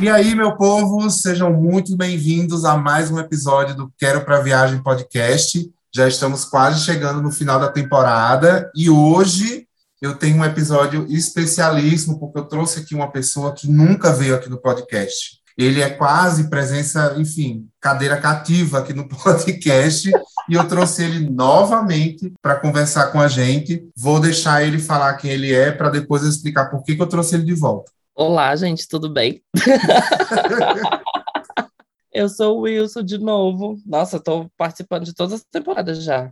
E aí, meu povo, sejam muito bem-vindos a mais um episódio do Quero para Viagem podcast. Já estamos quase chegando no final da temporada e hoje eu tenho um episódio especialíssimo porque eu trouxe aqui uma pessoa que nunca veio aqui no podcast. Ele é quase presença, enfim, cadeira cativa aqui no podcast e eu trouxe ele novamente para conversar com a gente. Vou deixar ele falar quem ele é para depois eu explicar por que, que eu trouxe ele de volta. Olá, gente, tudo bem? eu sou o Wilson de novo. Nossa, estou participando de todas as temporadas já.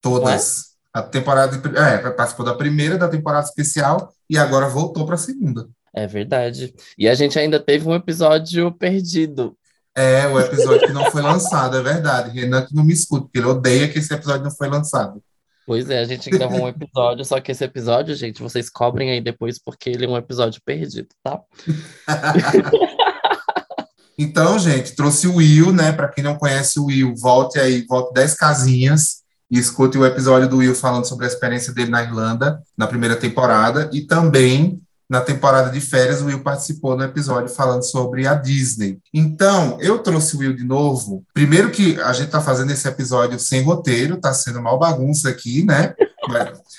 Todas. É? A temporada. É, participou da primeira da temporada especial e agora voltou para a segunda. É verdade. E a gente ainda teve um episódio perdido. É, o episódio que não foi lançado, é verdade. Renan que não me escuta, porque ele odeia que esse episódio não foi lançado. Pois é, a gente gravou um episódio, só que esse episódio, gente, vocês cobrem aí depois, porque ele é um episódio perdido, tá? então, gente, trouxe o Will, né? Para quem não conhece o Will, volte aí, volte 10 casinhas e escute o episódio do Will falando sobre a experiência dele na Irlanda, na primeira temporada, e também na temporada de férias, o Will participou no episódio falando sobre a Disney. Então, eu trouxe o Will de novo. Primeiro que a gente está fazendo esse episódio sem roteiro, está sendo mal bagunça aqui, né?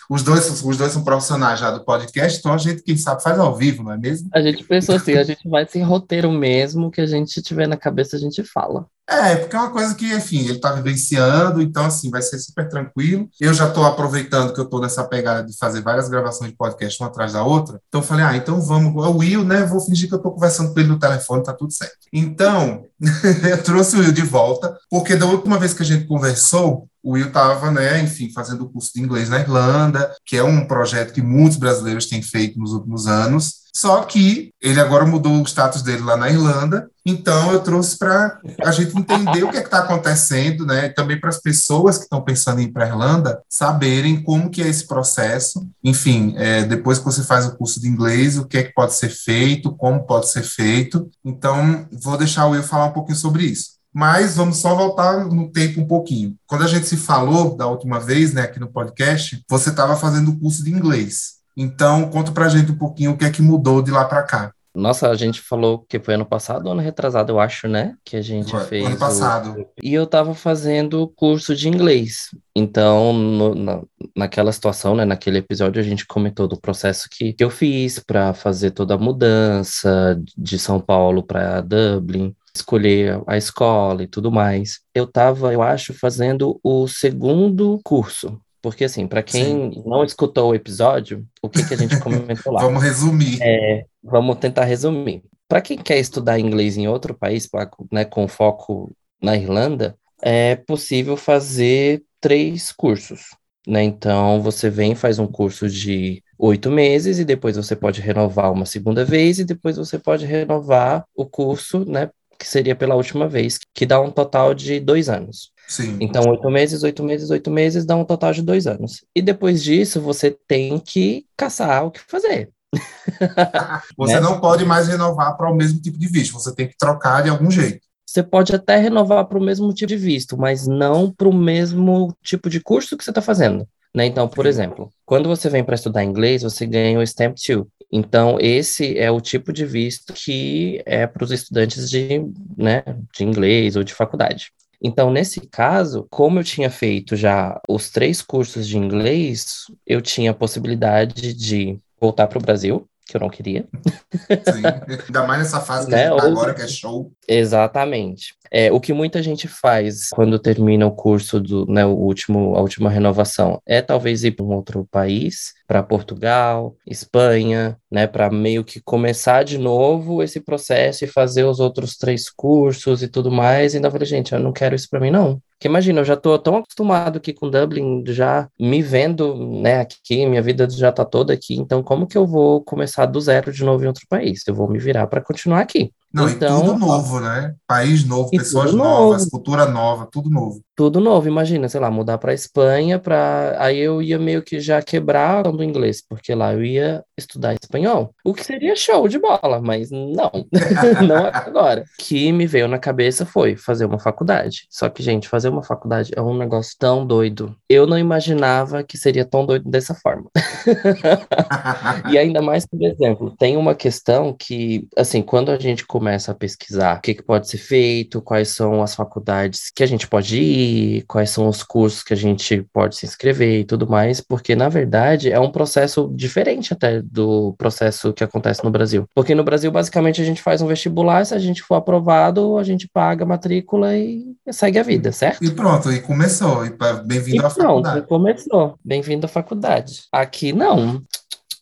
Os dois, os dois são profissionais já do podcast, então a gente, quem sabe, faz ao vivo, não é mesmo? A gente pensou assim, a gente vai sem roteiro mesmo, que a gente tiver na cabeça, a gente fala. É, porque é uma coisa que, enfim, ele está vivenciando, então, assim, vai ser super tranquilo. Eu já estou aproveitando que eu estou nessa pegada de fazer várias gravações de podcast uma atrás da outra. Então, falei, ah, então vamos, é o Will, né? Vou fingir que eu estou conversando com ele no telefone, tá tudo certo. Então, eu trouxe o Will de volta, porque da última vez que a gente conversou, o Will estava, né, enfim, fazendo o curso de inglês na Irlanda, que é um projeto que muitos brasileiros têm feito nos últimos anos. Só que ele agora mudou o status dele lá na Irlanda, então eu trouxe para a gente entender o que é está acontecendo, né? Também para as pessoas que estão pensando em ir para a Irlanda saberem como que é esse processo. Enfim, é, depois que você faz o curso de inglês, o que é que pode ser feito, como pode ser feito. Então, vou deixar o Will falar um pouquinho sobre isso. Mas vamos só voltar no tempo um pouquinho. Quando a gente se falou da última vez, né, aqui no podcast, você estava fazendo o curso de inglês. Então, conta pra gente um pouquinho o que é que mudou de lá para cá. Nossa, a gente falou que foi ano passado ou ano retrasado, eu acho, né? Que a gente foi, fez. Ano passado. O... E eu tava fazendo curso de inglês. Então, no, na, naquela situação, né, naquele episódio, a gente comentou do processo que, que eu fiz para fazer toda a mudança de São Paulo para Dublin escolher a escola e tudo mais. Eu estava, eu acho, fazendo o segundo curso. Porque, assim, para quem Sim. não escutou o episódio, o que, que a gente comentou lá? vamos resumir. É, vamos tentar resumir. Para quem quer estudar inglês em outro país, pra, né, com foco na Irlanda, é possível fazer três cursos. Né? Então, você vem, faz um curso de oito meses e depois você pode renovar uma segunda vez e depois você pode renovar o curso, né, que seria pela última vez, que dá um total de dois anos. Sim. Então, oito meses, oito meses, oito meses dá um total de dois anos. E depois disso, você tem que caçar o que fazer. você né? não pode mais renovar para o mesmo tipo de visto, você tem que trocar de algum jeito. Você pode até renovar para o mesmo tipo de visto, mas não para o mesmo tipo de curso que você está fazendo. Né? Então, por exemplo, quando você vem para estudar inglês, você ganha o Stamp 2. Então, esse é o tipo de visto que é para os estudantes de, né, de inglês ou de faculdade. Então, nesse caso, como eu tinha feito já os três cursos de inglês, eu tinha a possibilidade de voltar para o Brasil, que eu não queria. Sim, ainda mais nessa fase que né? a gente tá agora, que é show. Exatamente. É, o que muita gente faz quando termina o curso do, né, o último, a última renovação é talvez ir para um outro país, para Portugal, Espanha, né, para meio que começar de novo esse processo e fazer os outros três cursos e tudo mais. E ainda falei, gente, eu não quero isso para mim não. Porque imagina, eu já estou tão acostumado aqui com Dublin, já me vendo, né, aqui, minha vida já está toda aqui, então como que eu vou começar do zero de novo em outro país? Eu vou me virar para continuar aqui. Não, então, e tudo novo, né? País novo, pessoas novas, novo. cultura nova, tudo novo. tudo novo. Imagina, sei lá, mudar para Espanha, para aí eu ia meio que já quebrar do inglês, porque lá eu ia estudar espanhol, o que seria show de bola, mas não, não agora. O que me veio na cabeça foi fazer uma faculdade. Só que, gente, fazer uma faculdade é um negócio tão doido. Eu não imaginava que seria tão doido dessa forma. e ainda mais, por exemplo, tem uma questão que, assim, quando a gente começa a pesquisar o que, que pode ser feito, quais são as faculdades que a gente pode ir, quais são os cursos que a gente pode se inscrever e tudo mais, porque na verdade é um processo diferente até do processo que acontece no Brasil. Porque no Brasil, basicamente, a gente faz um vestibular, se a gente for aprovado, a gente paga a matrícula e segue a vida, certo? E pronto, e começou. E bem-vindo à pronto, faculdade. começou. Bem-vindo à faculdade. Aqui não.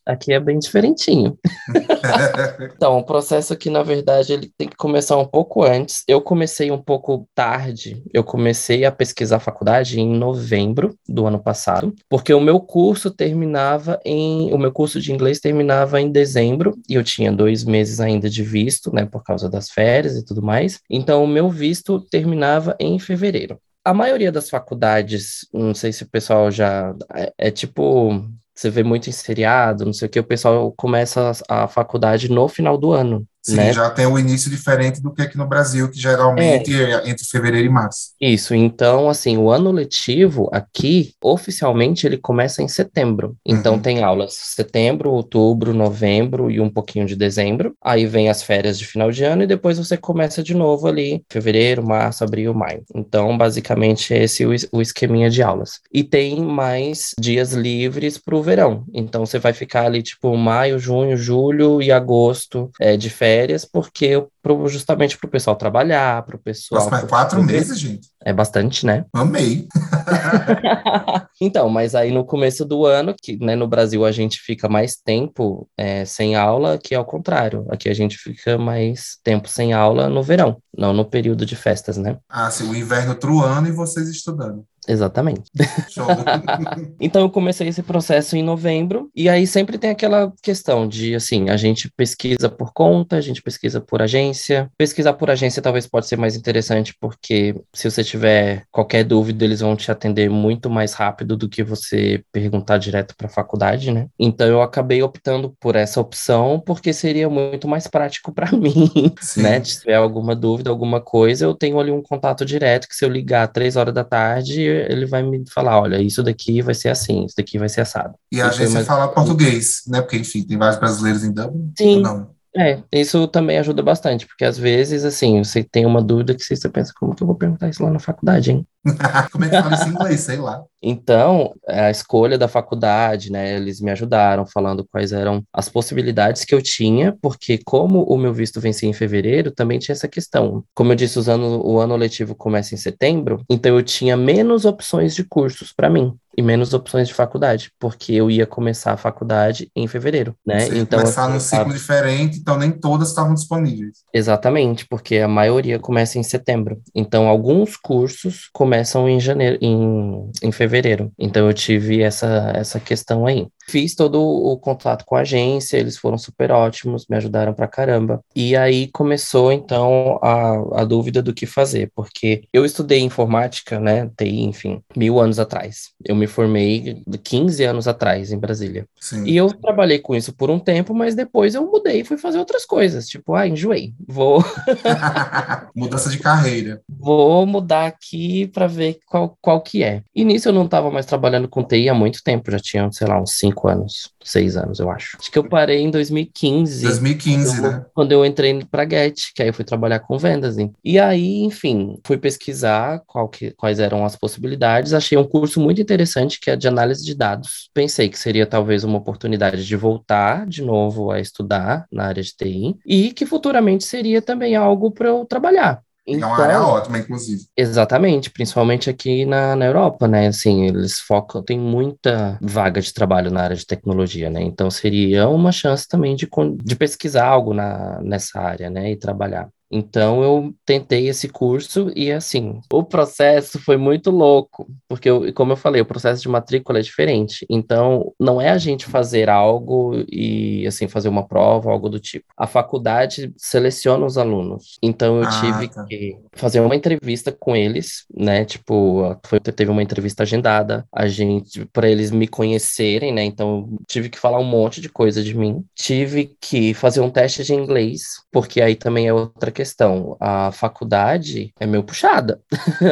Aqui é bem diferentinho. então, o processo aqui, na verdade, ele tem que começar um pouco antes. Eu comecei um pouco tarde. Eu comecei a pesquisar a faculdade em novembro do ano passado, porque o meu curso terminava em. O meu curso de inglês terminava em dezembro, e eu tinha dois meses ainda de visto, né, por causa das férias e tudo mais. Então, o meu visto terminava em fevereiro a maioria das faculdades, não sei se o pessoal já. É, é tipo você vê muito em seriado, não sei o que, o pessoal começa a, faculdade no final do ano. Sim, né? já tem o início diferente do que aqui no Brasil, que geralmente é. é entre fevereiro e março. Isso, então, assim, o ano letivo aqui, oficialmente, ele começa em setembro. Então, uhum. tem aulas setembro, outubro, novembro e um pouquinho de dezembro. Aí vem as férias de final de ano e depois você começa de novo ali, fevereiro, março, abril, maio. Então, basicamente, esse é o esqueminha de aulas. E tem mais dias livres para o verão. Então, você vai ficar ali, tipo, maio, junho, julho e agosto é, de férias férias, porque pro, justamente para o pessoal trabalhar, para o pessoal. Nossa, mas quatro meses, gente? É bastante, né? Amei. então, mas aí no começo do ano, que né, no Brasil a gente fica mais tempo é, sem aula, que é o contrário. Aqui a gente fica mais tempo sem aula no verão, não no período de festas, né? Ah, sim, o inverno truando e vocês estudando. Exatamente. então eu comecei esse processo em novembro e aí sempre tem aquela questão de assim, a gente pesquisa por conta, a gente pesquisa por agência. Pesquisar por agência talvez pode ser mais interessante porque se você tiver qualquer dúvida, eles vão te atender muito mais rápido do que você perguntar direto para a faculdade, né? Então eu acabei optando por essa opção porque seria muito mais prático para mim, Sim. né? Se tiver alguma dúvida, alguma coisa, eu tenho ali um contato direto que se eu ligar três horas da tarde ele vai me falar, olha, isso daqui vai ser assim, isso daqui vai ser assado. E a agência mais... fala português, né? Porque, enfim, tem vários brasileiros em Dublin. Sim. Não? É, isso também ajuda bastante, porque às vezes, assim, você tem uma dúvida que você pensa, como que eu vou perguntar isso lá na faculdade, hein? como é que fala isso em inglês? Sei lá. Então, a escolha da faculdade, né, eles me ajudaram falando quais eram as possibilidades que eu tinha, porque como o meu visto vencia em fevereiro, também tinha essa questão. Como eu disse, usando o ano letivo começa em setembro, então eu tinha menos opções de cursos para mim e menos opções de faculdade, porque eu ia começar a faculdade em fevereiro, né? Você então começar assim, num ciclo diferente, então nem todas estavam disponíveis. Exatamente, porque a maioria começa em setembro. Então alguns cursos começam em janeiro, em, em fevereiro. Então eu tive essa essa questão aí. Fiz todo o contato com a agência, eles foram super ótimos, me ajudaram pra caramba. E aí começou, então, a, a dúvida do que fazer, porque eu estudei informática, né, TI, enfim, mil anos atrás. Eu me formei 15 anos atrás em Brasília. Sim. E eu trabalhei com isso por um tempo, mas depois eu mudei e fui fazer outras coisas. Tipo, ah, enjoei, vou. Mudança de carreira. Vou mudar aqui para ver qual, qual que é. E nisso eu não estava mais trabalhando com TI há muito tempo, já tinha, sei lá, uns cinco cinco anos, seis anos, eu acho. Acho que eu parei em 2015. 2015, quando né? Quando eu entrei pra Get, que aí eu fui trabalhar com vendas. Hein? E aí, enfim, fui pesquisar qual que, quais eram as possibilidades. Achei um curso muito interessante que é de análise de dados. Pensei que seria talvez uma oportunidade de voltar de novo a estudar na área de TI e que futuramente seria também algo para eu trabalhar. Então, é uma área então, ótima, inclusive. Exatamente, principalmente aqui na, na Europa, né? Assim, eles focam, tem muita vaga de trabalho na área de tecnologia, né? Então seria uma chance também de, de pesquisar algo na, nessa área, né? E trabalhar. Então eu tentei esse curso e assim, o processo foi muito louco, porque eu, como eu falei, o processo de matrícula é diferente. Então não é a gente fazer algo e assim fazer uma prova, algo do tipo. A faculdade seleciona os alunos. Então eu ah, tive tá. que fazer uma entrevista com eles, né? Tipo, foi, teve uma entrevista agendada, a gente para eles me conhecerem, né? Então eu tive que falar um monte de coisa de mim. Tive que fazer um teste de inglês, porque aí também é outra questão. A faculdade é meio puxada.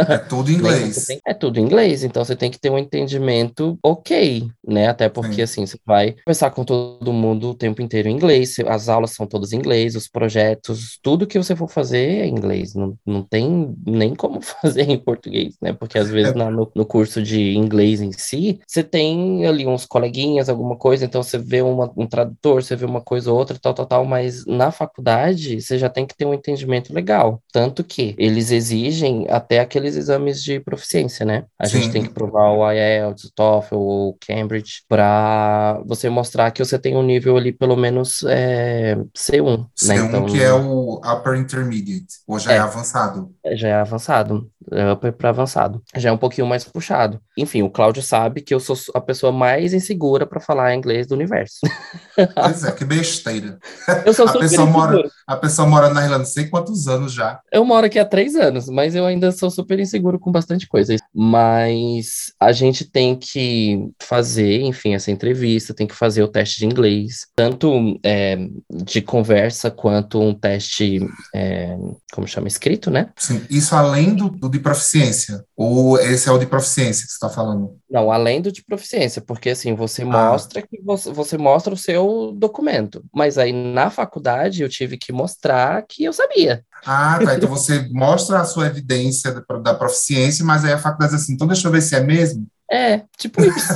É tudo em inglês. é tudo inglês, então você tem que ter um entendimento ok, né? Até porque, Sim. assim, você vai conversar com todo mundo o tempo inteiro em inglês, as aulas são todas em inglês, os projetos, tudo que você for fazer é em inglês. Não, não tem nem como fazer em português, né? Porque às vezes é. na, no, no curso de inglês em si, você tem ali uns coleguinhas, alguma coisa, então você vê uma, um tradutor, você vê uma coisa ou outra, tal, tal, tal, mas na faculdade você já tem que ter um entendimento legal. Tanto que eles exigem até aqueles exames de proficiência, né? A Sim. gente tem que provar o IELTS, o TOEFL ou Cambridge para você mostrar que você tem um nível ali pelo menos é, C1. C1 né? então, que é o Upper Intermediate, ou já é, é avançado? Já é avançado, é upper para avançado. Já é um pouquinho mais puxado. Enfim, o Cláudio sabe que eu sou a pessoa mais insegura para falar inglês do universo. Pois é, que besteira. Eu sou a pessoa mora, A pessoa mora na Irlanda sei quantos anos já. Eu moro aqui há três anos, mas eu ainda sou super inseguro com bastante coisa. Mas a gente tem que fazer, enfim, essa entrevista, tem que fazer o teste de inglês, tanto é, de conversa quanto um teste, é, como chama, escrito, né? Sim, isso além do, do de proficiência. Ou esse é o de proficiência que você está falando? Não, além do de proficiência, porque assim, você ah. mostra que você, você mostra o seu documento. Mas aí na faculdade eu tive que mostrar que eu sabia. Ah, tá. Então você mostra a sua evidência da, da proficiência, mas aí a faculdade diz assim, então deixa eu ver se é mesmo. É, tipo isso.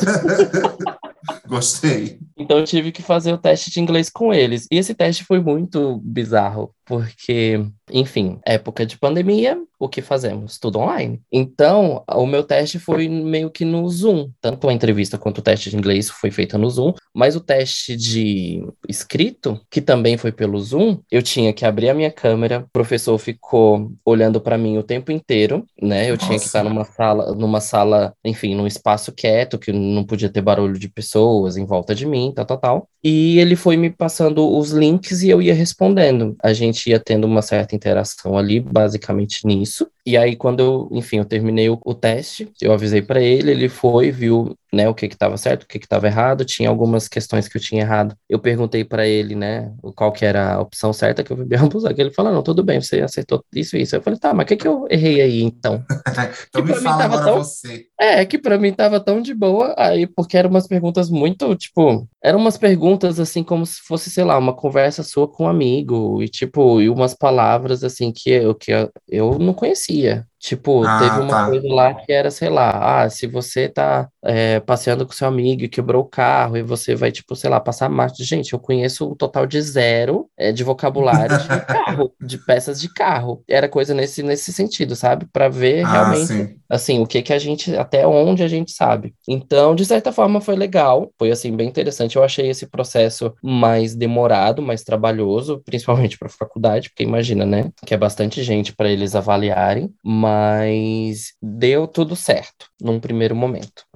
Gostei. Então eu tive que fazer o teste de inglês com eles. E esse teste foi muito bizarro, porque, enfim, época de pandemia, o que fazemos? Tudo online. Então, o meu teste foi meio que no Zoom. Tanto a entrevista quanto o teste de inglês foi feita no Zoom, mas o teste de escrito, que também foi pelo Zoom, eu tinha que abrir a minha câmera, o professor ficou olhando para mim o tempo inteiro, né? Eu Nossa. tinha que estar numa sala, numa sala, enfim, num espaço quieto, que não podia ter barulho de pessoas em volta de mim, tal, tal, tal. E ele foi me passando os links e eu ia respondendo. A gente ia tendo uma certa interação ali, basicamente nisso. E aí, quando eu, enfim, eu terminei o, o teste, eu avisei para ele, ele foi, viu, né, o que que estava certo, o que que estava errado, tinha algumas questões que eu tinha errado. Eu perguntei para ele, né, qual que era a opção certa que eu vi ambos, que ele falou, não, tudo bem, você acertou isso e isso. Eu falei, tá, mas o que que eu errei aí, então? então me fala agora tão... você. É, que para mim tava tão de boa, aí, porque eram umas perguntas muito, tipo, eram umas perguntas, assim, como se fosse, sei lá, uma conversa sua com um amigo, e, tipo, e umas palavras, assim, que eu, que eu não conhecia dia. Tipo, ah, teve uma tá. coisa lá que era, sei lá, ah, se você tá é, passeando com seu amigo e quebrou o carro e você vai, tipo, sei lá, passar marcha. Gente, eu conheço um total de zero é, de vocabulário de carro, de peças de carro. Era coisa nesse, nesse sentido, sabe? Para ver ah, realmente, sim. assim, o que que a gente, até onde a gente sabe. Então, de certa forma, foi legal. Foi, assim, bem interessante. Eu achei esse processo mais demorado, mais trabalhoso, principalmente para faculdade, porque imagina, né? Que é bastante gente para eles avaliarem. Mas mas deu tudo certo num primeiro momento.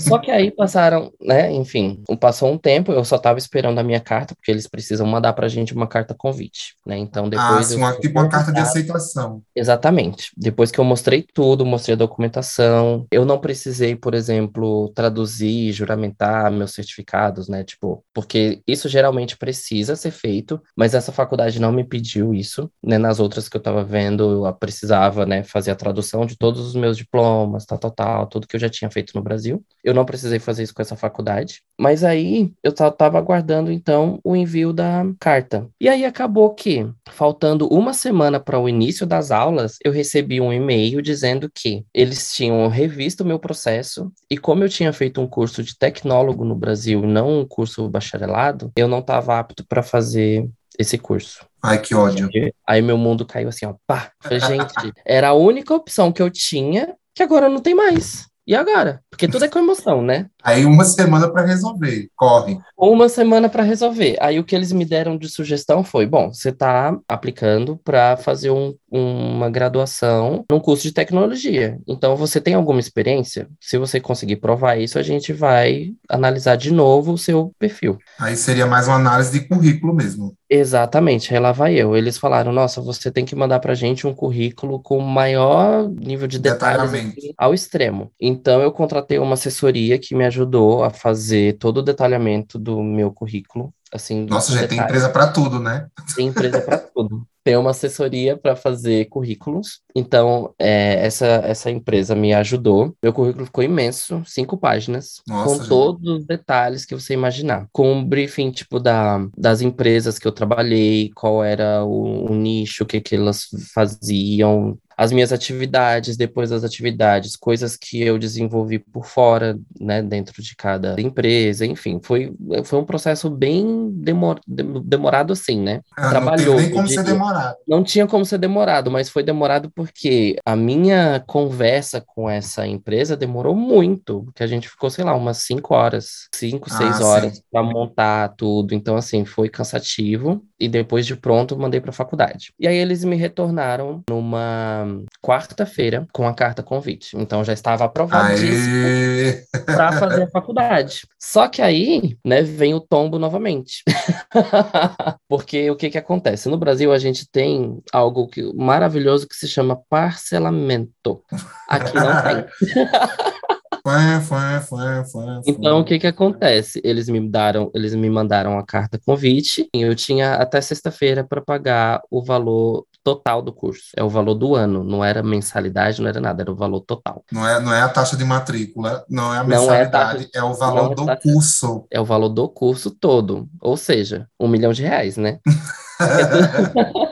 Só que aí passaram, né? Enfim, passou um tempo, eu só estava esperando a minha carta, porque eles precisam mandar pra gente uma carta convite, né? Então depois. Ah, uma, tipo uma carta de aceitação. Exatamente. Depois que eu mostrei tudo, mostrei a documentação, eu não precisei, por exemplo, traduzir, juramentar meus certificados, né? Tipo, porque isso geralmente precisa ser feito, mas essa faculdade não me pediu isso, né? Nas outras que eu estava vendo, eu precisava, né, fazer a tradução de todos os meus diplomas, tal, tal, tal, tudo que eu já tinha feito no Brasil. Eu não precisei fazer isso com essa faculdade. Mas aí eu estava aguardando então o envio da carta. E aí acabou que, faltando uma semana para o início das aulas, eu recebi um e-mail dizendo que eles tinham revisto o meu processo e como eu tinha feito um curso de tecnólogo no Brasil e não um curso bacharelado, eu não estava apto para fazer esse curso. Ai, que ódio. Aí meu mundo caiu assim, ó, pá. Gente, era a única opção que eu tinha que agora não tem mais. E agora? Porque tudo é com emoção, né? Aí uma semana para resolver, corre. Uma semana para resolver. Aí o que eles me deram de sugestão foi: bom, você está aplicando para fazer um, uma graduação num curso de tecnologia. Então, você tem alguma experiência? Se você conseguir provar isso, a gente vai analisar de novo o seu perfil. Aí seria mais uma análise de currículo mesmo. Exatamente, aí lá vai eu. Eles falaram: nossa, você tem que mandar para gente um currículo com maior nível de detalhes assim, ao extremo. Então, eu contratei uma assessoria que me ajudou a fazer todo o detalhamento do meu currículo. Assim, Nossa, já tem empresa para tudo, né? Tem empresa para tudo tem uma assessoria para fazer currículos. Então, é, essa, essa empresa me ajudou. Meu currículo ficou imenso, cinco páginas, Nossa, com gente. todos os detalhes que você imaginar. Com um briefing, tipo, da, das empresas que eu trabalhei, qual era o, o nicho, o que, que elas faziam, as minhas atividades, depois das atividades, coisas que eu desenvolvi por fora, né, dentro de cada empresa, enfim, foi, foi um processo bem demor, demorado assim, né? Ah, Trabalhou. Não tem nem como ser demorado. Não tinha como ser demorado, mas foi demorado porque a minha conversa com essa empresa demorou muito, porque a gente ficou, sei lá, umas cinco horas, cinco, seis ah, horas para montar tudo, então assim, foi cansativo e depois de pronto mandei para a faculdade. E aí eles me retornaram numa quarta-feira com a carta convite. Então já estava aprovadíssimo para fazer a faculdade. Só que aí, né, vem o tombo novamente. Porque o que que acontece? No Brasil a gente tem algo que, maravilhoso que se chama parcelamento. Aqui não tem. Então, o que que acontece? Eles me daram, eles me mandaram a carta convite, e eu tinha até sexta-feira para pagar o valor total do curso. É o valor do ano, não era mensalidade, não era nada, era o valor total. Não é, não é a taxa de matrícula, não é a mensalidade, é, taxa, é, o valor é do taxa, curso. É o valor do curso todo, ou seja, um milhão de reais, né?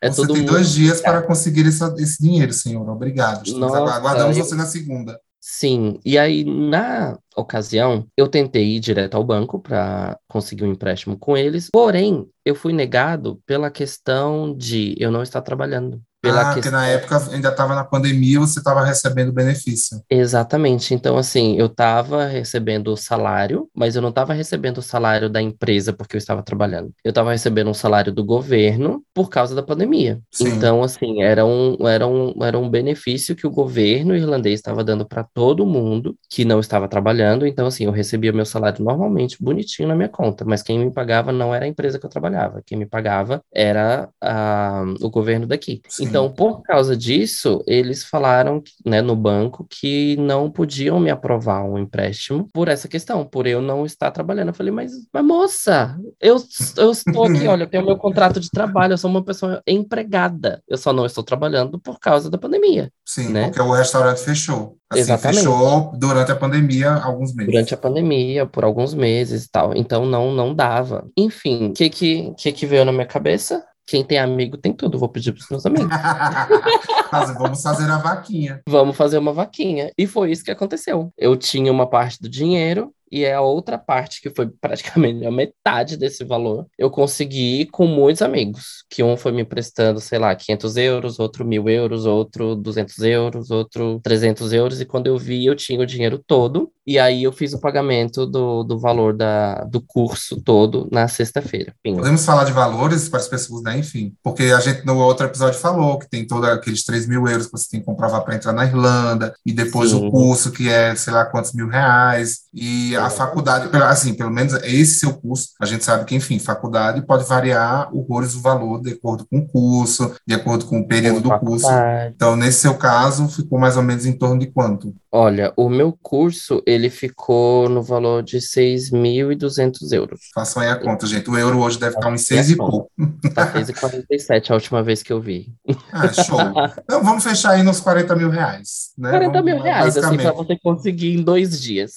É você tem dois dias para conseguir esse, esse dinheiro, senhor. Obrigado. Nossa, aguardamos eu... você na segunda. Sim, e aí na ocasião eu tentei ir direto ao banco para conseguir um empréstimo com eles, porém eu fui negado pela questão de eu não estar trabalhando. Pela ah, questão... porque na época ainda estava na pandemia, você estava recebendo benefício. Exatamente. Então, assim, eu estava recebendo o salário, mas eu não estava recebendo o salário da empresa porque eu estava trabalhando. Eu estava recebendo um salário do governo por causa da pandemia. Sim. Então, assim, era um, era, um, era um benefício que o governo irlandês estava dando para todo mundo que não estava trabalhando. Então, assim, eu recebia meu salário normalmente, bonitinho na minha conta, mas quem me pagava não era a empresa que eu trabalhava. Quem me pagava era a, o governo daqui. Sim. Então, por causa disso, eles falaram né, no banco que não podiam me aprovar um empréstimo por essa questão, por eu não estar trabalhando. Eu falei, mas, mas moça, eu, eu estou aqui, olha, eu tenho meu contrato de trabalho, eu sou uma pessoa empregada, eu só não estou trabalhando por causa da pandemia. Sim, né? porque o restaurante fechou. Assim, Exatamente. fechou durante a pandemia alguns meses. Durante a pandemia, por alguns meses e tal. Então não não dava. Enfim, o que, que que que veio na minha cabeça? Quem tem amigo tem tudo. Vou pedir para os meus amigos. vamos fazer a vaquinha. Vamos fazer uma vaquinha. E foi isso que aconteceu. Eu tinha uma parte do dinheiro e a outra parte, que foi praticamente a metade desse valor, eu consegui com muitos amigos. Que um foi me emprestando, sei lá, 500 euros, outro mil euros, outro 200 euros, outro 300 euros. E quando eu vi, eu tinha o dinheiro todo. E aí eu fiz o pagamento do, do valor da, do curso todo na sexta-feira. Podemos falar de valores para as pessoas, né? Enfim, porque a gente no outro episódio falou que tem todos aqueles 3 mil euros que você tem que comprovar para entrar na Irlanda, e depois Sim. o curso que é, sei lá, quantos mil reais. E a faculdade, assim, pelo menos esse seu curso, a gente sabe que, enfim, faculdade pode variar horrores o valor de acordo com o curso, de acordo com o período do curso. Então, nesse seu caso, ficou mais ou menos em torno de quanto? Olha, o meu curso, ele ficou no valor de 6.200 euros. Façam aí a conta, gente. O euro hoje deve estar uns 6 e pouco. Tá 6,47 a última vez que eu vi. Ah, show. Então, vamos fechar aí nos 40 mil reais. Né? 40 vamos, mil reais, assim, para você conseguir em dois dias.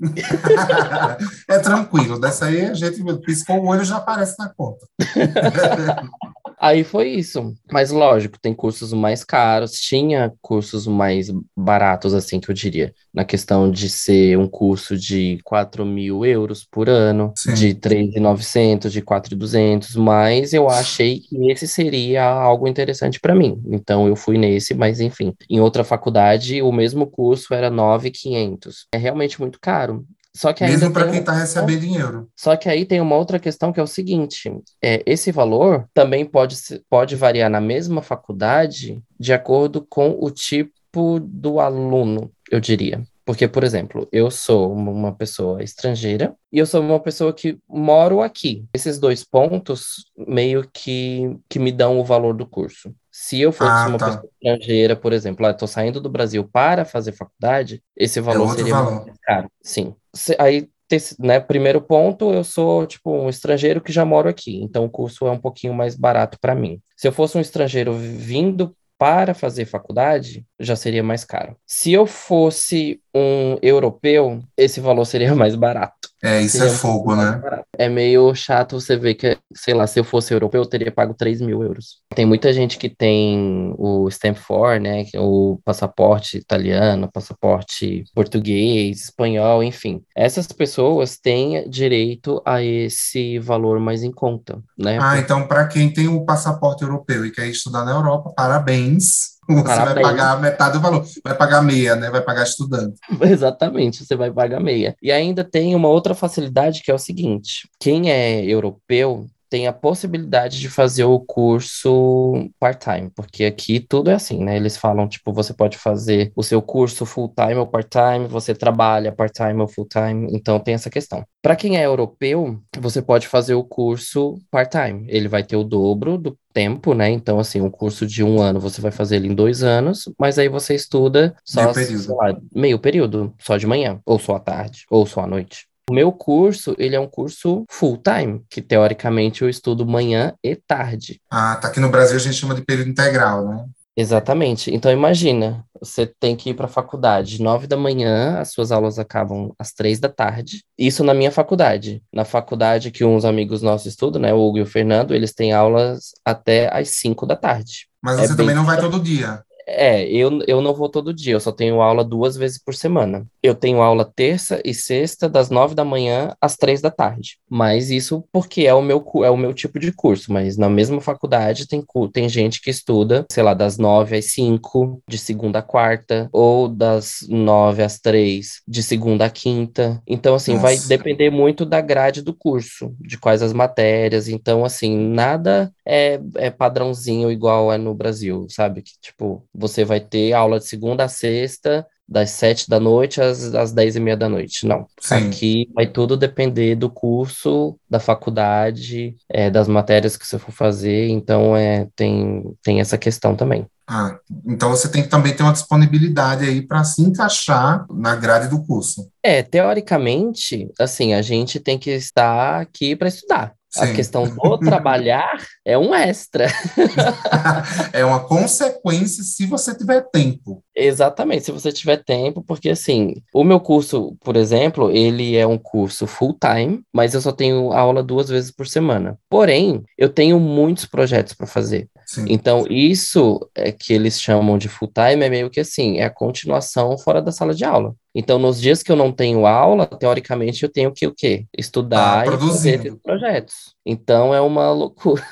é tranquilo, dessa aí a gente piscou o olho e já aparece na conta. Aí foi isso. Mas lógico, tem cursos mais caros, tinha cursos mais baratos, assim, que eu diria. Na questão de ser um curso de 4 mil euros por ano, Sim. de 3,900, de 4,200, mas eu achei que esse seria algo interessante para mim. Então eu fui nesse, mas enfim. Em outra faculdade, o mesmo curso era 9,500. É realmente muito caro. Só que Mesmo para quem está recebendo dinheiro. Só que aí tem uma outra questão que é o seguinte: é, esse valor também pode, pode variar na mesma faculdade de acordo com o tipo do aluno, eu diria. Porque, por exemplo, eu sou uma pessoa estrangeira e eu sou uma pessoa que moro aqui. Esses dois pontos meio que, que me dão o valor do curso. Se eu fosse ah, uma tá. pessoa estrangeira, por exemplo, estou saindo do Brasil para fazer faculdade, esse é valor é seria valor. mais caro. Sim. Aí né, primeiro ponto, eu sou tipo um estrangeiro que já moro aqui, então o curso é um pouquinho mais barato para mim. Se eu fosse um estrangeiro vindo para fazer faculdade, já seria mais caro. Se eu fosse um europeu, esse valor seria mais barato. É, isso seria é fogo, né? É meio chato você ver que, sei lá, se eu fosse europeu, eu teria pago 3 mil euros. Tem muita gente que tem o Stamp for, né? É o passaporte italiano, passaporte português, espanhol, enfim. Essas pessoas têm direito a esse valor mais em conta, né? Ah, então para quem tem o passaporte europeu e quer estudar na Europa, parabéns você Parabéns. vai pagar metade do valor, vai pagar meia, né? Vai pagar estudante. Exatamente, você vai pagar meia. E ainda tem uma outra facilidade que é o seguinte: quem é europeu tem a possibilidade de fazer o curso part-time, porque aqui tudo é assim, né? Eles falam, tipo, você pode fazer o seu curso full-time ou part-time, você trabalha part-time ou full-time, então tem essa questão. Para quem é europeu, você pode fazer o curso part-time, ele vai ter o dobro do tempo, né? Então, assim, um curso de um ano você vai fazer ele em dois anos, mas aí você estuda só meio período, lá, meio período só de manhã, ou só à tarde, ou só à noite. O meu curso, ele é um curso full time, que teoricamente eu estudo manhã e tarde. Ah, tá aqui no Brasil a gente chama de período integral, né? Exatamente. Então imagina, você tem que ir para a faculdade nove da manhã, as suas aulas acabam às três da tarde. Isso na minha faculdade. Na faculdade que uns amigos nossos estudam, né, o Hugo e o Fernando, eles têm aulas até às cinco da tarde. Mas é você também não vai todo dia. É, eu, eu não vou todo dia, eu só tenho aula duas vezes por semana. Eu tenho aula terça e sexta, das nove da manhã às três da tarde. Mas isso porque é o meu, é o meu tipo de curso. Mas na mesma faculdade tem, tem gente que estuda, sei lá, das nove às cinco, de segunda a quarta, ou das nove às três, de segunda a quinta. Então, assim, Nossa. vai depender muito da grade do curso, de quais as matérias. Então, assim, nada é, é padrãozinho igual é no Brasil, sabe? Que, tipo, você vai ter aula de segunda a sexta, das sete da noite às, às dez e meia da noite. Não. Sim. Aqui vai tudo depender do curso, da faculdade, é, das matérias que você for fazer. Então, é, tem, tem essa questão também. Ah, então você tem que também ter uma disponibilidade aí para se encaixar na grade do curso. É, teoricamente, assim, a gente tem que estar aqui para estudar. Sim. A questão do trabalhar é um extra. é uma consequência se você tiver tempo. Exatamente, se você tiver tempo, porque assim, o meu curso, por exemplo, ele é um curso full time, mas eu só tenho aula duas vezes por semana. Porém, eu tenho muitos projetos para fazer. Sim. Então, isso é que eles chamam de full time é meio que assim, é a continuação fora da sala de aula. Então, nos dias que eu não tenho aula, teoricamente eu tenho que o quê? Estudar ah, e fazer projetos. Então é uma loucura.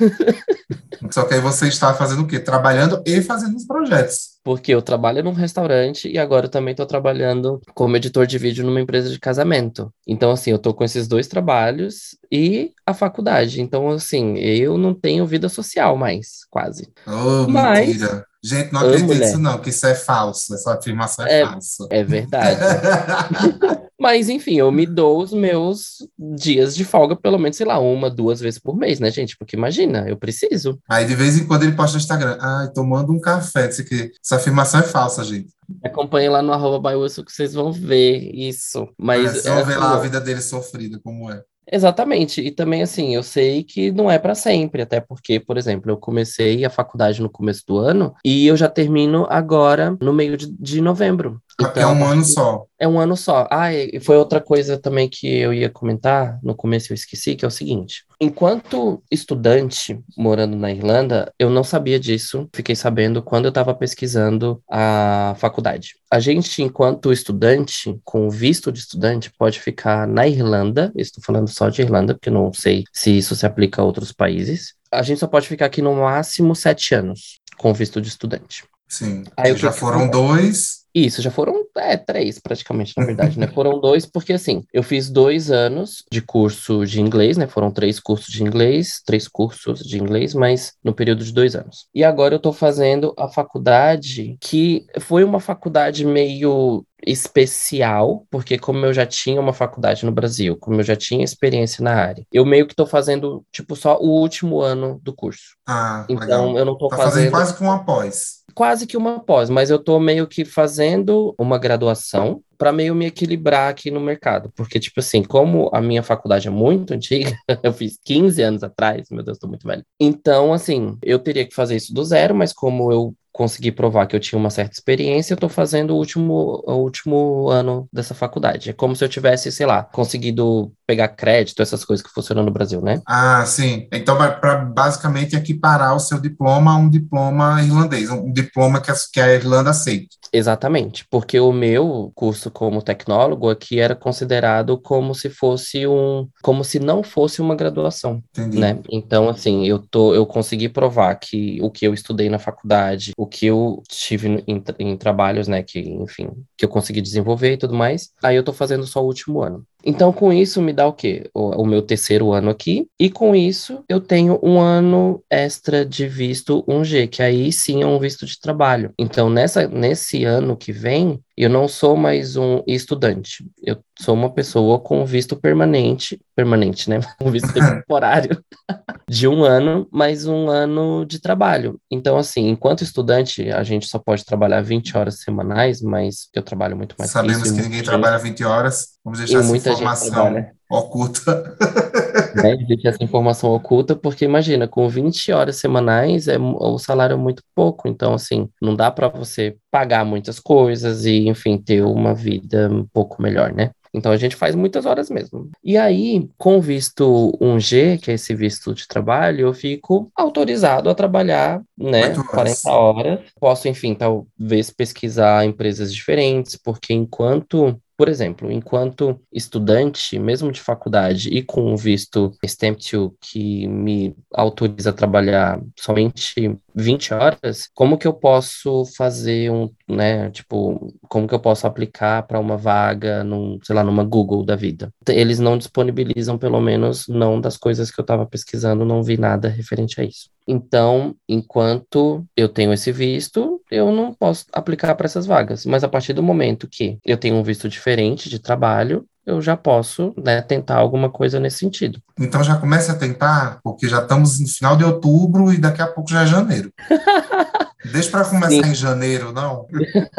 Só que aí você está fazendo o quê? Trabalhando e fazendo os projetos. Porque eu trabalho num restaurante e agora eu também estou trabalhando como editor de vídeo numa empresa de casamento. Então, assim, eu estou com esses dois trabalhos e a faculdade. Então, assim, eu não tenho vida social mais, quase. Oh, Mas, mentira. Gente, não acredito nisso não, que isso é falso, essa afirmação é, é falsa. É verdade. Mas, enfim, eu me dou os meus dias de folga, pelo menos, sei lá, uma, duas vezes por mês, né, gente? Porque imagina, eu preciso. Aí, de vez em quando, ele posta no Instagram, ai, tomando um café, disse que essa afirmação é falsa, gente. Acompanhe lá no arroba que vocês vão ver isso. Mas, é, vocês vão ver lá a vida dele sofrida, como é. Exatamente. E também, assim, eu sei que não é para sempre, até porque, por exemplo, eu comecei a faculdade no começo do ano e eu já termino agora no meio de, de novembro. Porque então, é um ano só. É um ano só. Ah, e foi outra coisa também que eu ia comentar, no começo eu esqueci, que é o seguinte. Enquanto estudante morando na Irlanda, eu não sabia disso, fiquei sabendo quando eu estava pesquisando a faculdade. A gente, enquanto estudante, com visto de estudante, pode ficar na Irlanda, estou falando só de Irlanda, porque não sei se isso se aplica a outros países. A gente só pode ficar aqui no máximo sete anos com visto de estudante. Sim. Aí, já foram dois. Isso, já foram é, três praticamente, na verdade, né? Foram dois, porque assim, eu fiz dois anos de curso de inglês, né? Foram três cursos de inglês, três cursos de inglês, mas no período de dois anos. E agora eu tô fazendo a faculdade, que foi uma faculdade meio especial, porque como eu já tinha uma faculdade no Brasil, como eu já tinha experiência na área, eu meio que tô fazendo, tipo, só o último ano do curso. Ah, então legal. eu não tô tá fazendo... fazendo quase que um após quase que uma pós, mas eu tô meio que fazendo uma graduação para meio me equilibrar aqui no mercado. Porque, tipo assim, como a minha faculdade é muito antiga, eu fiz 15 anos atrás, meu Deus, tô muito velho. Então, assim, eu teria que fazer isso do zero, mas como eu consegui provar que eu tinha uma certa experiência, eu tô fazendo o último, o último ano dessa faculdade. É como se eu tivesse, sei lá, conseguido pegar crédito, essas coisas que funcionam no Brasil, né? Ah, sim. Então, para basicamente equiparar o seu diploma a um diploma irlandês, um diploma que a, que a Irlanda aceita. Exatamente, porque o meu curso como tecnólogo aqui era considerado como se fosse um, como se não fosse uma graduação, Entendi. né? Então, assim, eu tô, eu consegui provar que o que eu estudei na faculdade, o que eu tive em, em trabalhos, né, que, enfim, que eu consegui desenvolver e tudo mais, aí eu tô fazendo só o último ano. Então, com isso, me dá o quê? O, o, meu terceiro ano aqui. E com isso, eu tenho um ano extra de visto 1G, que aí sim é um visto de trabalho. Então, nessa, nesse ano que vem, eu não sou mais um estudante. Eu sou uma pessoa com visto permanente, permanente, né? Um visto temporário de um ano, mais um ano de trabalho. Então, assim, enquanto estudante, a gente só pode trabalhar 20 horas semanais, mas eu trabalho muito mais Sabemos que, isso, que ninguém gente... trabalha 20 horas. Vamos deixar essa informação oculta. né, existe essa informação oculta, porque imagina, com 20 horas semanais, é, o salário é muito pouco, então, assim, não dá para você pagar muitas coisas e, enfim, ter uma vida um pouco melhor, né? Então a gente faz muitas horas mesmo. E aí, com visto 1G, que é esse visto de trabalho, eu fico autorizado a trabalhar, né, 40 horas. Posso, enfim, talvez pesquisar empresas diferentes, porque enquanto por exemplo, enquanto estudante, mesmo de faculdade e com o visto STEM2 que me autoriza a trabalhar somente 20 horas, como que eu posso fazer um, né, tipo, como que eu posso aplicar para uma vaga num, sei lá, numa Google da vida? Eles não disponibilizam, pelo menos, não das coisas que eu estava pesquisando, não vi nada referente a isso. Então, enquanto eu tenho esse visto, eu não posso aplicar para essas vagas. Mas a partir do momento que eu tenho um visto diferente de trabalho, eu já posso né, tentar alguma coisa nesse sentido. Então já comece a tentar, porque já estamos no final de outubro e daqui a pouco já é janeiro. Deixa para começar sim. em janeiro, não?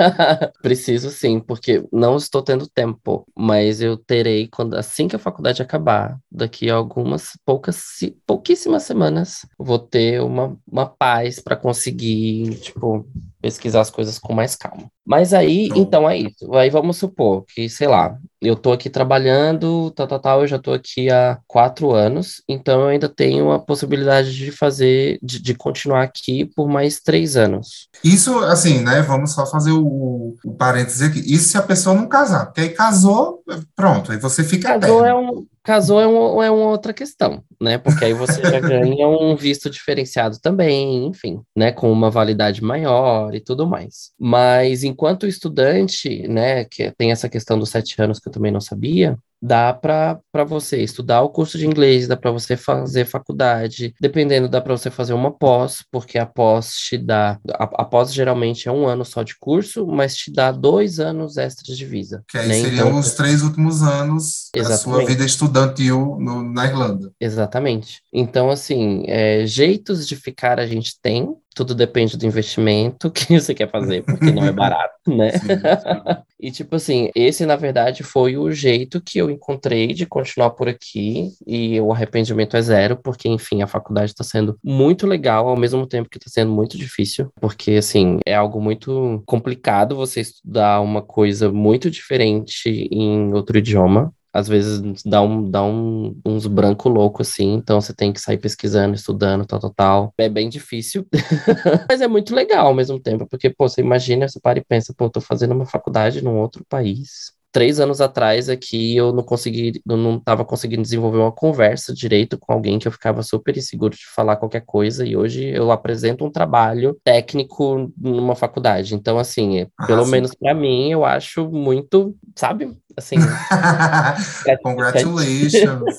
Preciso sim, porque não estou tendo tempo, mas eu terei quando assim que a faculdade acabar, daqui a algumas poucas, pouquíssimas semanas, vou ter uma, uma paz para conseguir, tipo, pesquisar as coisas com mais calma. Mas aí, então, então é isso. Aí vamos supor que, sei lá, eu tô aqui trabalhando, tal, tal, tal, eu já tô aqui há quatro anos, então eu ainda tenho a possibilidade de fazer, de, de continuar aqui por mais três anos. Isso, assim, né, vamos só fazer o, o parênteses aqui. Isso se a pessoa não casar, porque aí casou, pronto, aí você fica Casou é um, casou é, um, é uma outra questão, né? Porque aí você já ganha um visto diferenciado também, enfim, né? Com uma validade maior e tudo mais. Mas enquanto estudante, né, que tem essa questão dos sete anos que eu também não sabia, dá para você estudar o curso de inglês, dá para você fazer faculdade, dependendo, dá para você fazer uma pós, porque a pós te dá. A, a, pós geralmente é um ano só de curso, mas te dá dois anos extras de visa. Que aí né? seriam então, os três últimos anos da sua vida estudantil no, na Irlanda. Exatamente. Então, assim, é, jeitos de ficar a gente tem, tudo depende do investimento que você quer fazer, porque não é barato, né? Sim, sim. e tipo assim, esse na verdade foi o jeito que eu encontrei de continuar por aqui e o arrependimento é zero, porque enfim, a faculdade está sendo muito legal ao mesmo tempo que está sendo muito difícil, porque assim, é algo muito complicado você estudar uma coisa muito diferente em outro idioma às vezes dá, um, dá um, uns branco louco assim, então você tem que sair pesquisando, estudando, tal, tal, tal. É bem difícil, mas é muito legal ao mesmo tempo, porque, pô, você imagina, você para e pensa, pô, tô fazendo uma faculdade num outro país, três anos atrás aqui eu não consegui, eu não estava conseguindo desenvolver uma conversa direito com alguém que eu ficava super inseguro de falar qualquer coisa e hoje eu apresento um trabalho técnico numa faculdade. Então, assim, é, ah, pelo sim. menos para mim, eu acho muito, sabe? Assim. Congratulations.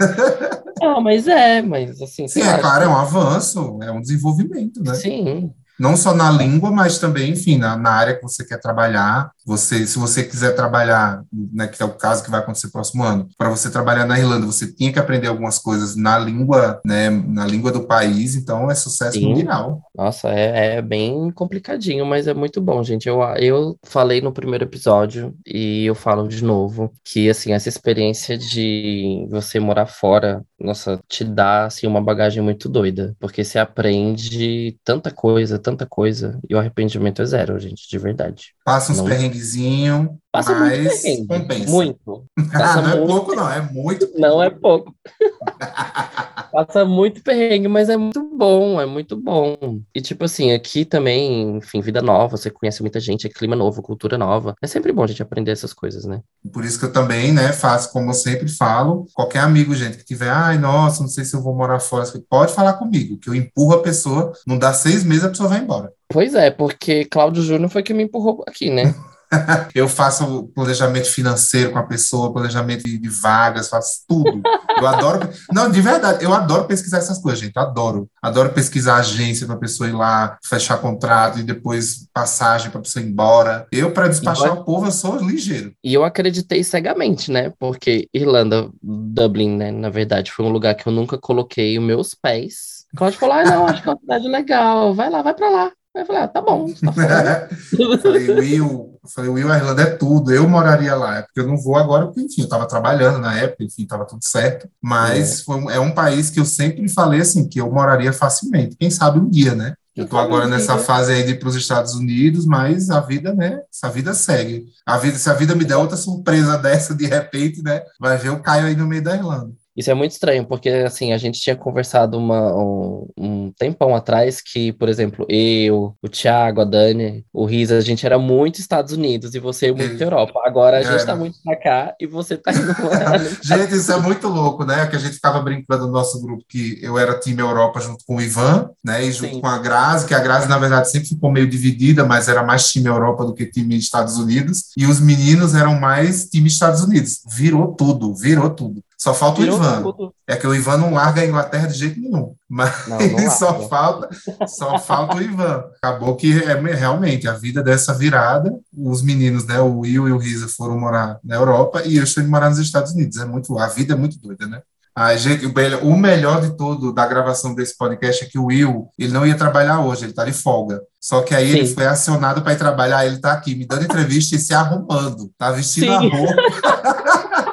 Não, mas é, mas assim. Sim, é claro, é um avanço, é um desenvolvimento, né? Sim, não só na língua, mas também, enfim, na, na área que você quer trabalhar. Você, se você quiser trabalhar, né, que é o caso que vai acontecer próximo ano, para você trabalhar na Irlanda, você tinha que aprender algumas coisas na língua, né, na língua do país, então é sucesso Sim. mundial. Nossa, é, é, bem complicadinho, mas é muito bom, gente. Eu, eu falei no primeiro episódio e eu falo de novo que, assim, essa experiência de você morar fora, nossa, te dá, assim, uma bagagem muito doida, porque você aprende tanta coisa, tanta coisa, e o arrependimento é zero, gente, de verdade. Passa uns perrenguezinhos, Passa mas muito compensa. Muito. Passa não é muito... é pouco, não, é muito. Não é pouco. Passa muito perrengue, mas é muito bom, é muito bom. E tipo assim, aqui também, enfim, vida nova, você conhece muita gente, é clima novo, cultura nova. É sempre bom a gente aprender essas coisas, né? Por isso que eu também, né, faço como eu sempre falo, qualquer amigo, gente, que tiver, ai, nossa, não sei se eu vou morar fora, pode falar comigo, que eu empurro a pessoa, não dá seis meses, a pessoa vai embora. Pois é, porque Cláudio Júnior foi que me empurrou aqui, né? eu faço planejamento financeiro com a pessoa, planejamento de, vagas, faço tudo. Eu adoro. Não, de verdade, eu adoro pesquisar essas coisas, gente. Eu adoro. Adoro pesquisar agência para a pessoa ir lá, fechar contrato e depois passagem para a pessoa ir embora. Eu, para despachar eu... o povo, eu sou ligeiro. E eu acreditei cegamente, né? Porque Irlanda, Dublin, né? Na verdade, foi um lugar que eu nunca coloquei os meus pés. Cláudio falou: ah, não, acho que é uma cidade legal, vai lá, vai para lá. Aí eu falei, ah, tá bom, tá falei, Will, falei, Will, a Irlanda é tudo, eu moraria lá, é porque eu não vou agora, porque, enfim, eu estava trabalhando na época, enfim, estava tudo certo, mas é. Foi, é um país que eu sempre falei, assim, que eu moraria facilmente, quem sabe um dia, né? Eu estou agora nessa fase aí de ir para os Estados Unidos, mas a vida, né? Essa vida segue. A vida, se a vida me der outra surpresa dessa de repente, né? Vai ver o Caio aí no meio da Irlanda. Isso é muito estranho, porque assim, a gente tinha conversado uma, um, um, tempão atrás que, por exemplo, eu, o Thiago, a Dani, o Riza, a gente era muito Estados Unidos e você muito é. Europa. Agora a gente está muito pra cá e você tá indo lá. gente, isso é muito louco, né? Que a gente ficava brincando no nosso grupo que eu era time Europa junto com o Ivan, né? E junto Sim. com a Grazi, que a Grazi, na verdade, sempre ficou meio dividida, mas era mais time Europa do que time Estados Unidos. E os meninos eram mais time Estados Unidos. Virou tudo, virou tudo. Só falta Virou o Ivan. Tudo. É que o Ivan não larga a Inglaterra de jeito nenhum. Mas não, não só, falta, só falta o Ivan. Acabou que é, realmente a vida dessa virada, os meninos, né, o Will e o Risa foram morar na Europa e eu estou indo morar nos Estados Unidos. É muito, a vida é muito doida, né? A gente, o melhor de tudo da gravação desse podcast é que o Will, ele não ia trabalhar hoje, ele está de folga. Só que aí Sim. ele foi acionado para ir trabalhar, ele está aqui me dando entrevista e se arrumando, tá vestindo Sim. a roupa.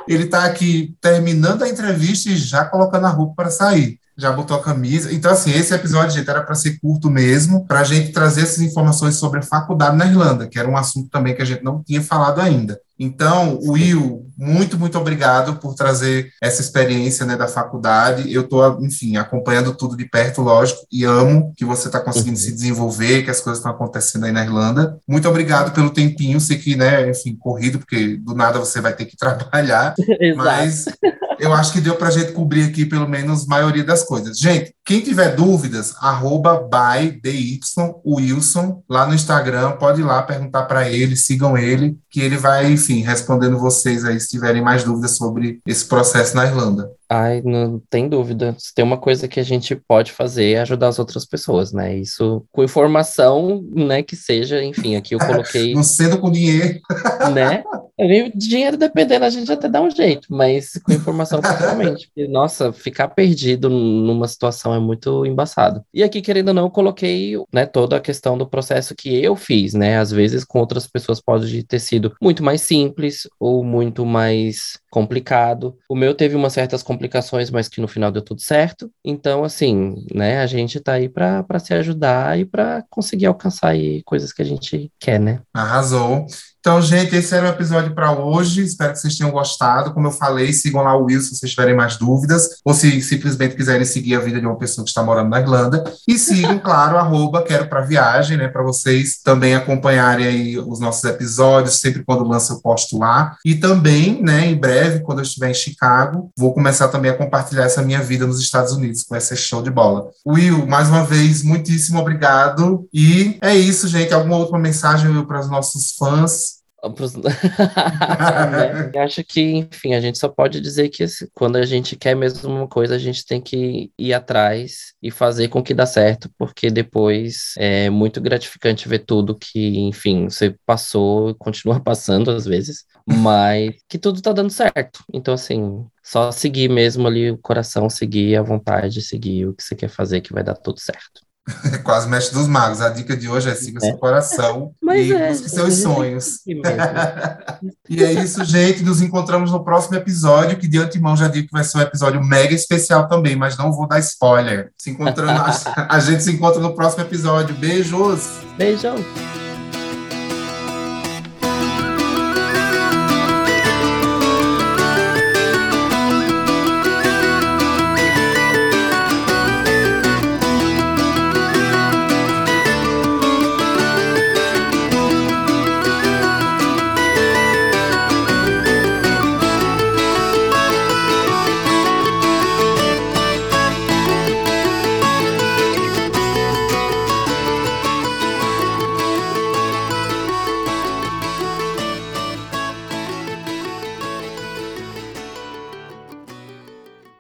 Ele está aqui terminando a entrevista e já colocando a roupa para sair já botou a camisa. Então, assim, esse episódio, gente, era para ser curto mesmo, para a gente trazer essas informações sobre a faculdade na Irlanda, que era um assunto também que a gente não tinha falado ainda. Então, Will, muito, muito obrigado por trazer essa experiência né, da faculdade. Eu estou, enfim, acompanhando tudo de perto, lógico, e amo que você está conseguindo uhum. se desenvolver, que as coisas estão acontecendo aí na Irlanda. Muito obrigado pelo tempinho, sei que, né, enfim, corrido, porque do nada você vai ter que trabalhar, mas eu acho que deu para a gente cobrir aqui pelo menos a maioria das coisas. Gente, quem tiver dúvidas, arroba by Wilson lá no Instagram, pode ir lá perguntar para ele, sigam ele, que ele vai, enfim, respondendo vocês aí se tiverem mais dúvidas sobre esse processo na Irlanda. Ai, não tem dúvida. Se tem uma coisa que a gente pode fazer é ajudar as outras pessoas, né? Isso com informação, né, que seja, enfim, aqui eu coloquei. não sendo com dinheiro. Né? Dinheiro dependendo, a gente até dá um jeito, mas com informação principalmente. Nossa, ficar perdido numa situação é muito embaçado. E aqui, querendo ou não, eu coloquei né, toda a questão do processo que eu fiz, né? Às vezes com outras pessoas pode ter sido muito mais simples ou muito mais complicado. O meu teve umas certas complicações, mas que no final deu tudo certo. Então, assim, né, a gente tá aí para se ajudar e para conseguir alcançar aí coisas que a gente quer, né? Arrasou. Então, gente, esse era o episódio para hoje. Espero que vocês tenham gostado. Como eu falei, sigam lá o Will se vocês tiverem mais dúvidas, ou se simplesmente quiserem seguir a vida de uma pessoa que está morando na Irlanda. E sigam, claro, arroba Quero para Viagem, né? Para vocês também acompanharem aí os nossos episódios, sempre quando lança eu posto lá. E também, né, em breve, quando eu estiver em Chicago, vou começar também a compartilhar essa minha vida nos Estados Unidos, vai ser show de bola. Will, mais uma vez, muitíssimo obrigado. E é isso, gente. Alguma outra mensagem, para os nossos fãs? né? Acho que, enfim, a gente só pode dizer que quando a gente quer mesmo uma coisa, a gente tem que ir atrás e fazer com que dá certo, porque depois é muito gratificante ver tudo que, enfim, você passou e continua passando às vezes, mas que tudo tá dando certo. Então, assim, só seguir mesmo ali o coração, seguir a vontade, seguir o que você quer fazer, que vai dar tudo certo. Quase mestre dos magos. A dica de hoje é siga é. seu coração Mas e é, busque seus sonhos. e é isso, gente. Nos encontramos no próximo episódio, que de antemão já digo que vai ser um episódio mega especial também, mas não vou dar spoiler. Se encontrando, a, a gente se encontra no próximo episódio. Beijos! Beijão!